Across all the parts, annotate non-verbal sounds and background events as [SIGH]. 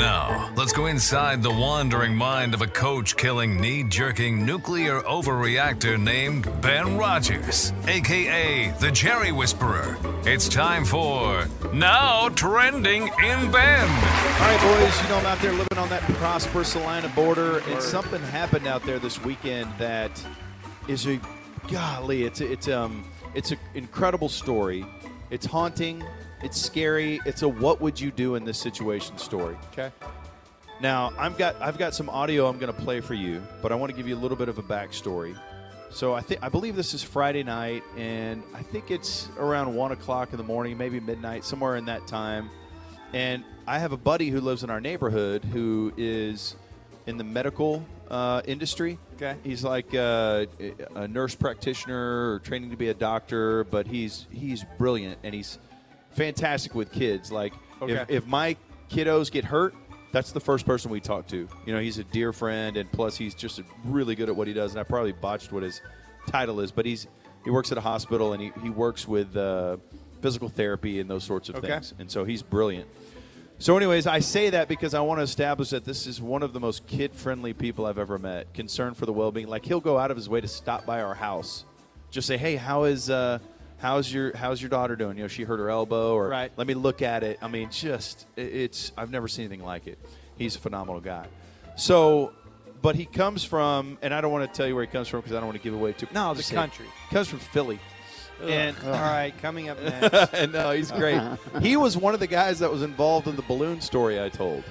And now, let's go inside the wandering mind of a coach killing, knee jerking nuclear overreactor named Ben Rogers, aka the Jerry Whisperer. It's time for Now Trending in Ben. All right, boys, you know I'm out there living on that prosperous Celina border, and something happened out there this weekend that is a golly, it's a, it's um it's an incredible story. It's haunting, it's scary, it's a what would you do in this situation story. Okay. Now I've got I've got some audio I'm going to play for you, but I want to give you a little bit of a backstory. So I think I believe this is Friday night, and I think it's around one o'clock in the morning, maybe midnight, somewhere in that time. And I have a buddy who lives in our neighborhood who is in the medical uh, industry. Okay. He's like uh, a nurse practitioner or training to be a doctor, but he's he's brilliant and he's fantastic with kids. Like Okay. if, if my kiddos get hurt, that's the first person we talk to. You know, he's a dear friend, and plus he's just really good at what he does. And I probably botched what his title is, but he's he works at a hospital and he, he works with uh, physical therapy and those sorts of Okay. things. And so he's brilliant. So, anyways, I say that because I want to establish that this is one of the most kid-friendly people I've ever met. Concerned for the well-being. Like he'll go out of his way to stop by our house, just say, "Hey, how is uh, how's your how's your daughter doing? You know, she hurt her elbow, or Right. let me look at it." I mean, just it's I've never seen anything like it. He's a phenomenal guy. So, but he comes from, and I don't want to tell you where he comes from because I don't want to give away too. No, The country. Comes from Philly, and All right, coming up [LAUGHS] next. and no, he's great. [LAUGHS] he was one of the guys that was involved in the balloon story I told.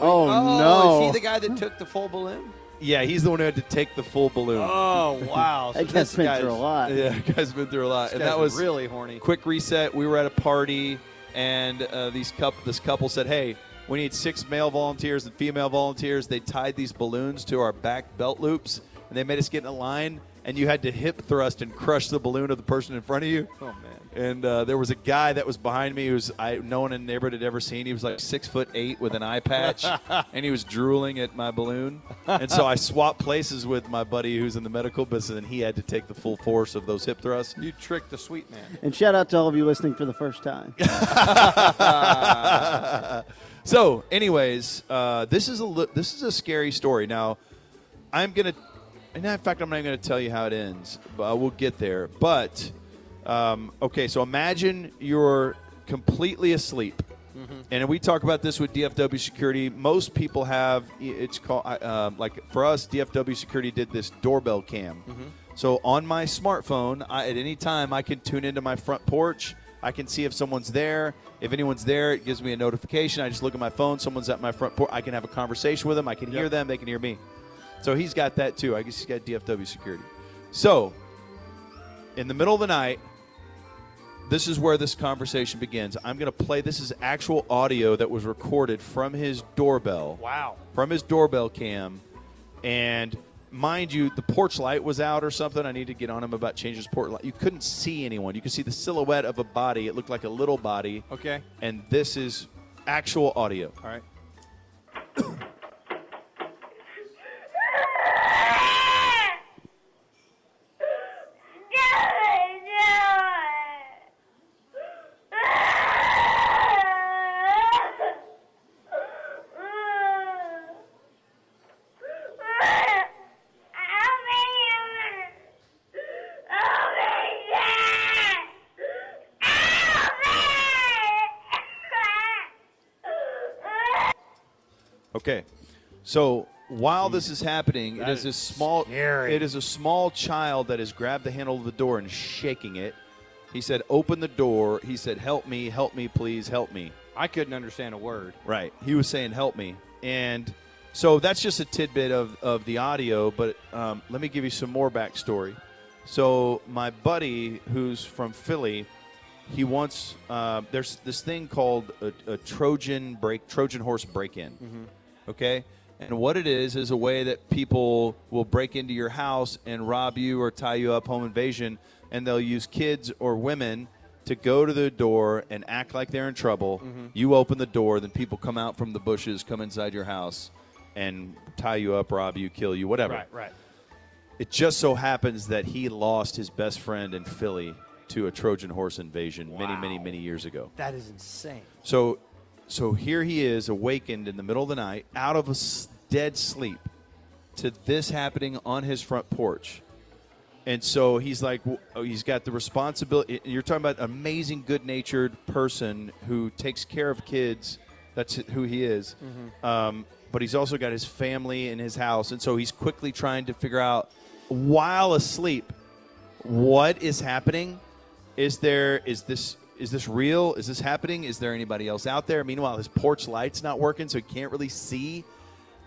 Oh, oh, no! is he the guy that took the full balloon? Yeah, he's the one who had to take the full balloon. Oh, wow. [LAUGHS] So that this guy's been guy's, through a lot. Yeah, guy's been through a lot, This and that was really horny. quick reset. We were at a party, and uh, these coup- this couple said, "Hey, we need six male volunteers and female volunteers." They tied these balloons to our back belt loops, and they made us get in a line. And you had to hip thrust and crush the balloon of the person in front of you. Oh, man. And uh, there was a guy that was behind me who's I no one in the neighborhood had ever seen. He was like six foot eight with an eye patch, [LAUGHS] and he was drooling at my balloon. And so I swapped places with my buddy who's in the medical business, and he had to take the full force of those hip thrusts. You tricked the sweet man. And shout out to all of you listening for the first time. [LAUGHS] [LAUGHS] So, anyways, uh, this is a li- this is a scary story. Now, I'm gonna, and in fact, I'm not going to tell you how it ends, but we'll get there. But um, okay, so imagine you're completely asleep, and we talk about this with DFW security. Most people have it's called um, like for us, DFW security did this doorbell cam. So on my smartphone, I, at any time, I can tune into my front porch. I can see if someone's there. If anyone's there, it gives me a notification. I just look at my phone. Someone's at my front porch. I can have a conversation with them. I can hear them. They can hear me. So he's got that too. I guess he's got DFW security. So in the middle of the night, this is where this conversation begins. I'm going to play. This is actual audio that was recorded from his doorbell Wow. from his doorbell cam, and mind you, the porch light was out or something. I need to get on him about changing his porch light. You couldn't see anyone. You could see the silhouette of a body. It looked like a little body, Okay. and this is actual audio. All right. Okay, so while this is happening, That it is a small. scary. It is a small child that has grabbed the handle of the door and shaking it. He said, "Open the door." He said, "Help me, help me, please, help me." I couldn't understand a word. Right. He was saying, "Help me," and so that's just a tidbit of of the audio. But um, let me give you some more backstory. So my buddy, who's from Philly, he wants. Uh, there's this thing called a, a Trojan break, Trojan horse break-in. Okay, and what it is is a way that people will break into your house and rob you or tie you up, home invasion, and they'll use kids or women to go to the door and act like they're in trouble. Mm-hmm. You open the door, then people come out from the bushes, come inside your house, and tie you up, rob you, kill you, whatever. Right, right. It just so happens that he lost his best friend in Philly to a Trojan horse invasion many, many, many years ago. That is insane. So, so here he is, awakened in the middle of the night, out of a dead sleep, to this happening on his front porch. And so he's like, oh, he's got the responsibility. You're talking about an amazing, good-natured person who takes care of kids. That's who he is. Um, but he's also got his family in his house, and so he's quickly trying to figure out, while asleep, what is happening. Is there is this is this real? Is this happening? Is there anybody else out there? Meanwhile, his porch light's not working, so he can't really see.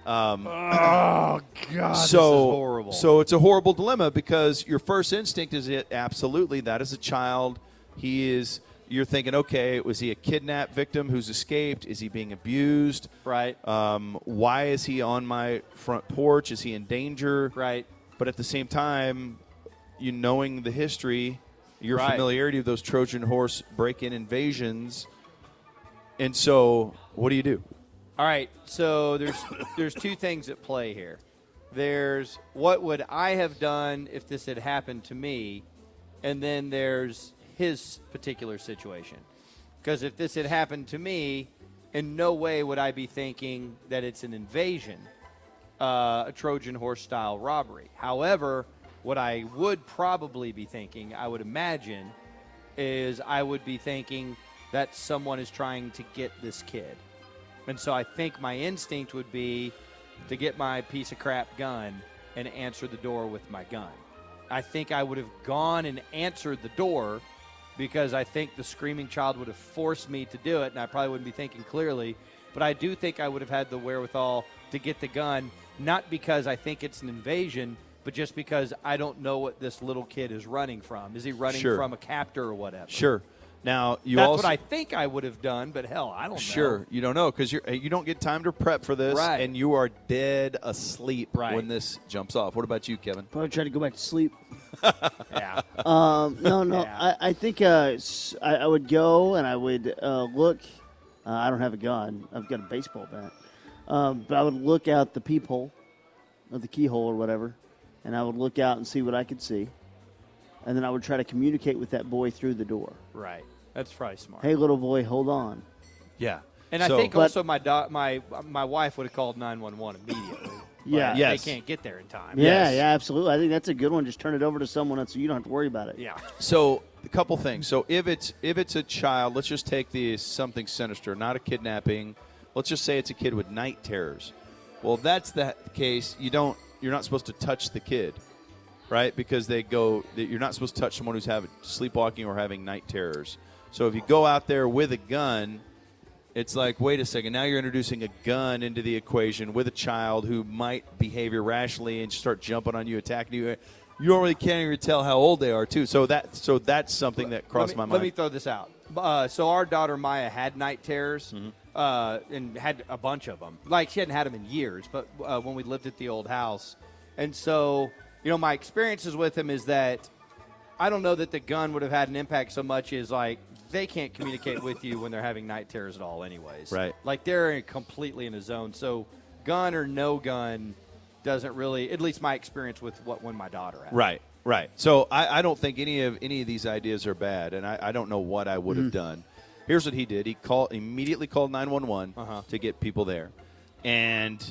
Um, [CLEARS THROAT] Oh God, so this is horrible. So it's a horrible dilemma because your first instinct is it absolutely that is a child. He is. You're thinking, okay, was he a kidnap victim who's escaped? Is he being abused? right, Um, why is he on my front porch? Is he in danger? right. But at the same time, you knowing the history, your Right. familiarity of those Trojan horse break-in invasions, and so what do you do? All right, so there's [COUGHS] there's two things at play here. There's what would I have done if this had happened to me, and then there's his particular situation. Because if this had happened to me, in no way would I be thinking that it's an invasion, uh, a Trojan horse style robbery. However, what I would probably be thinking, I would imagine, is I would be thinking that someone is trying to get this kid. And so I think my instinct would be to get my piece of crap gun and answer the door with my gun. I think I would have gone and answered the door because I think the screaming child would have forced me to do it, and I probably wouldn't be thinking clearly. But I do think I would have had the wherewithal to get the gun, not because I think it's an invasion, but just because I don't know what this little kid is running from. Is he running Sure. from a captor or whatever? Sure. Now you That's also what I think I would have done, but hell, I don't know. Sure, you don't know because you you don't get time to prep for this, Right. and you are dead asleep Right. when this jumps off. What about you, Kevin? Probably try to go back to sleep. [LAUGHS] Yeah. Um, no, no. Yeah. I, I think uh, s- I, I would go and I would uh, look. Uh, I don't have a gun. I've got a baseball bat. Um, but I would look out the peephole, or the keyhole, or whatever, and I would look out and see what I could see, and then I would try to communicate with that boy through the door. right. That's probably smart. Hey, little boy, hold on. Yeah, And So- I think But- also my do- my my wife would have called 911 immediately. [LAUGHS] Yeah. But Yes. They can't get there in time. Yeah, Yes. yeah, absolutely. I think that's a good one. Just turn it over to someone else so you don't have to worry about it. Yeah. So a couple things. So if it's if it's a child, let's just take the something sinister, not a kidnapping. Let's just say it's a kid with night terrors. Well, if that's the case. You don't. You're not supposed to touch the kid, right? Because they go. You're not supposed to touch someone who's having sleepwalking or having night terrors. So if you go out there with a gun, it's like, wait a second, now you're introducing a gun into the equation with a child who might behave irrationally and start jumping on you, attacking you. You don't really can't even tell how old they are, too. So that so that's something that crossed me, my mind. Let me throw this out. Uh, so our daughter Maya had night terrors, Mm-hmm. uh, and had a bunch of them. Like she hadn't had them in years, but uh, when we lived at the old house, and so you know my experiences with him is that I don't know that the gun would have had an impact so much as like they can't communicate with you when they're having night terrors at all, anyways. Right. Like they're completely in a zone. So gun or no gun doesn't really, at least my experience with what when my daughter had. Right, right. So I, I don't think any of any of these ideas are bad, and I, I don't know what I would have done. Here's what he did: he called immediately called nine one one Uh-huh. to get people there, and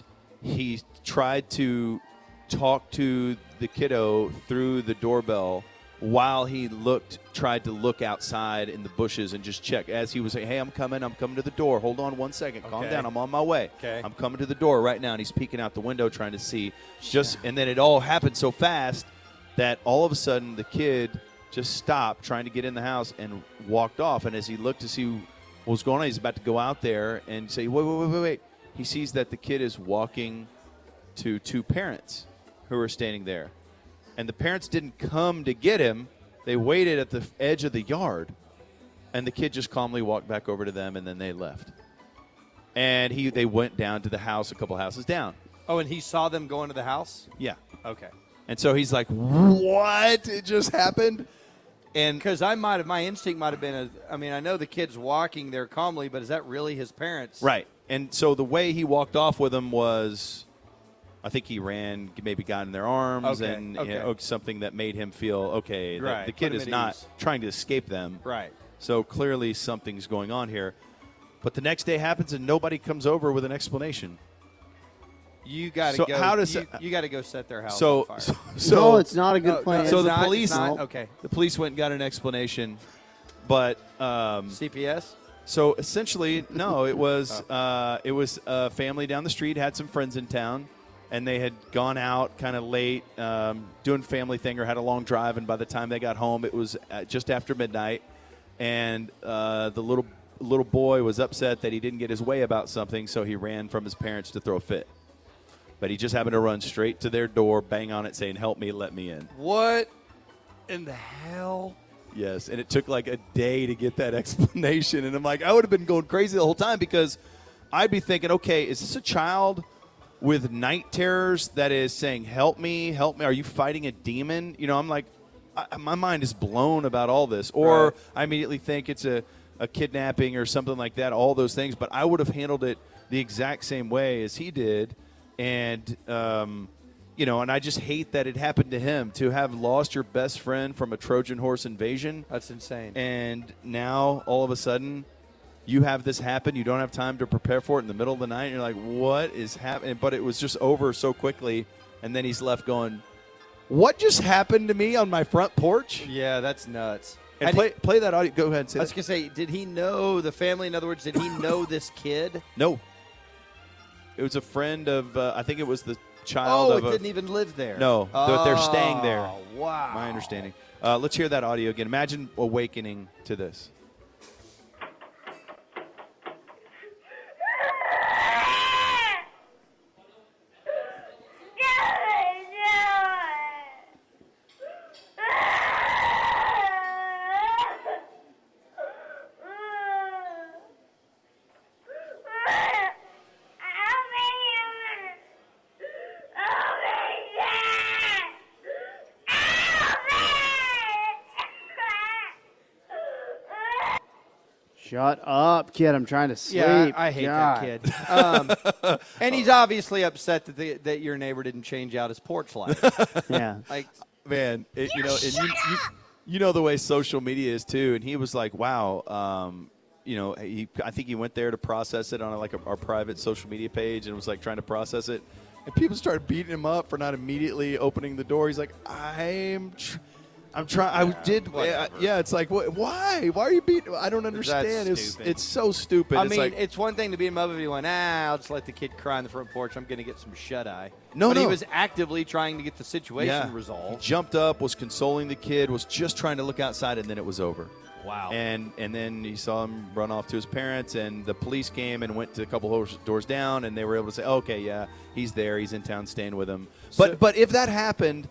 he tried to talk to the kiddo through the doorbell while he looked tried to look outside in the bushes and just check. As he was saying hey i'm coming. I'm coming to the door. Hold on one second. Calm down. I'm on my way. Okay. i'm coming to the door right now. And he's peeking out the window trying to see. Just and then it all happened so fast that all of a sudden the kid just stopped trying to get in the house and walked off and as he looked to see what was going on he's about to go out there and say wait wait wait wait wait he sees that the kid is walking to two parents who are standing there and the parents didn't come to get him they waited at the edge of the yard And the kid just calmly walked back over to them, and then they left. And he they went down to the house, a couple houses down. Oh, and he saw them go into the house. Yeah. Okay. And so he's like, "What? It just happened?" And Because I might have, my instinct might have been, a, I mean, I know the kid's walking there calmly, but is that really his parents? right. And so the way he walked off with them was, I think he ran, maybe got in their arms, Okay, and okay. You know, something that made him feel okay. that Right, The put kid is not ease. trying to escape them. Right. So clearly something's going on here. But the next day happens, and nobody comes over with an explanation. You got to So go. how does you, you got to go set their house So, on fire? so, so no, it's not a good No, no, plan. it's So the not- police- not- okay. the police went and got an explanation, but um, CPS. So essentially, no, it was [LAUGHS] Oh. uh, it was a family down the street had some friends in town, and they had gone out kind of late um, doing family thing or had a long drive, and by the time they got home, it was uh just after midnight, and uh, the little little boy was upset that he didn't get his way about something, so he ran from his parents to throw a fit. But he just happened to run straight to their door, bang on it, saying, "Help me, let me in." What in the hell? Yes, and it took like a day to get that [LAUGHS] explanation. And I'm like, I would have been going crazy the whole time because I'd be thinking, okay, is this a child with night terrors that is saying, "Help me, help me"? Are you fighting a demon? You know, I'm like, I, my mind is blown about all this. Or Right. I immediately think it's a, a kidnapping or something like that. All those things, but I would have handled it the exact same way as he did, and. Um, you know, and I just hate that it happened to him to have lost your best friend from a Trojan horse invasion, That's insane. and now all of a sudden you have this happen. You don't have time to prepare for it in the middle of the night. And you're like, what is happening? But it was just over so quickly, and then he's left going, "What just happened to me on my front porch?" yeah, that's nuts. And play play that audio. Go ahead. And say I was that. gonna say, did he know the family? In other words, did he [LAUGHS] know this kid? No, it was a friend of. Uh, I think it was the child Oh, of it a, didn't even live there. No, they're- they're staying there. Oh, Wow. my understanding. Uh, let's hear that audio again. Imagine awakening to this. Shut up, kid. I'm trying to sleep. Yeah, I, I hate God. that kid. [LAUGHS] Um, and he's obviously upset that the, that your neighbor didn't change out his porch light. [LAUGHS] Yeah. like, man, it, you know, and you, you, you know the way social media is too. And he was like, "Wow, um, you know, he, I think he went there to process it on like a, our private social media page and was like trying to process it." And people started beating him up for not immediately opening the door. He's like, "I'm." Tr- I'm trying. I did. whatever. Yeah, it's like, what, why? Why are you beating? I don't understand. It's, it's so stupid. I it's mean, like, it's one thing to beat him up if he went, ah, I'll just let the kid cry on the front porch. I'm going to get some shut eye. No, but he was actively trying to get the situation yeah. He resolved. jumped up, was consoling the kid, was just trying to look outside, and then it was over. Wow. And and then he saw him run off to his parents, and the police came and went to a couple doors- doors down, and they were able to say, "Okay, yeah, he's there. He's in town, staying with him." But So- but if that happened,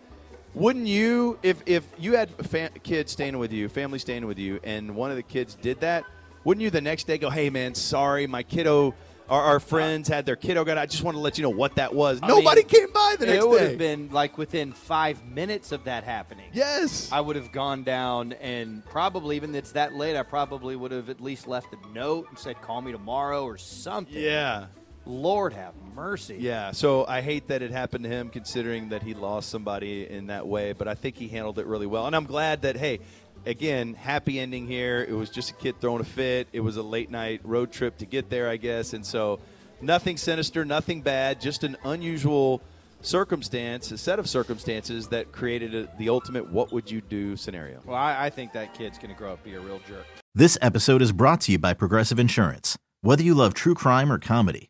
wouldn't you? If if you had fa- kids staying with you, family staying with you, and one of the kids did that, wouldn't you the next day go, "Hey, man, sorry, my kiddo." Our, our friends had their kiddo got. I just want to let you know what that was. I Nobody mean, came by the next day. it would have been like within five minutes of that happening. yes. I would have gone down and probably, even if it's that late, I probably would have at least left a note and said, call me tomorrow or something. yeah. Lord have mercy. Yeah, so I hate that it happened to him, considering that he lost somebody in that way. But I think he handled it really well, and I'm glad that hey, again, happy ending here. It was just a kid throwing a fit. It was a late night road trip to get there, I guess, and so nothing sinister, nothing bad, just an unusual circumstance, a set of circumstances that created a, the ultimate "what would you do" scenario. Well, I, I think that kid's going to grow up and be a real jerk. This episode is brought to you by Progressive Insurance. Whether you love true crime or comedy,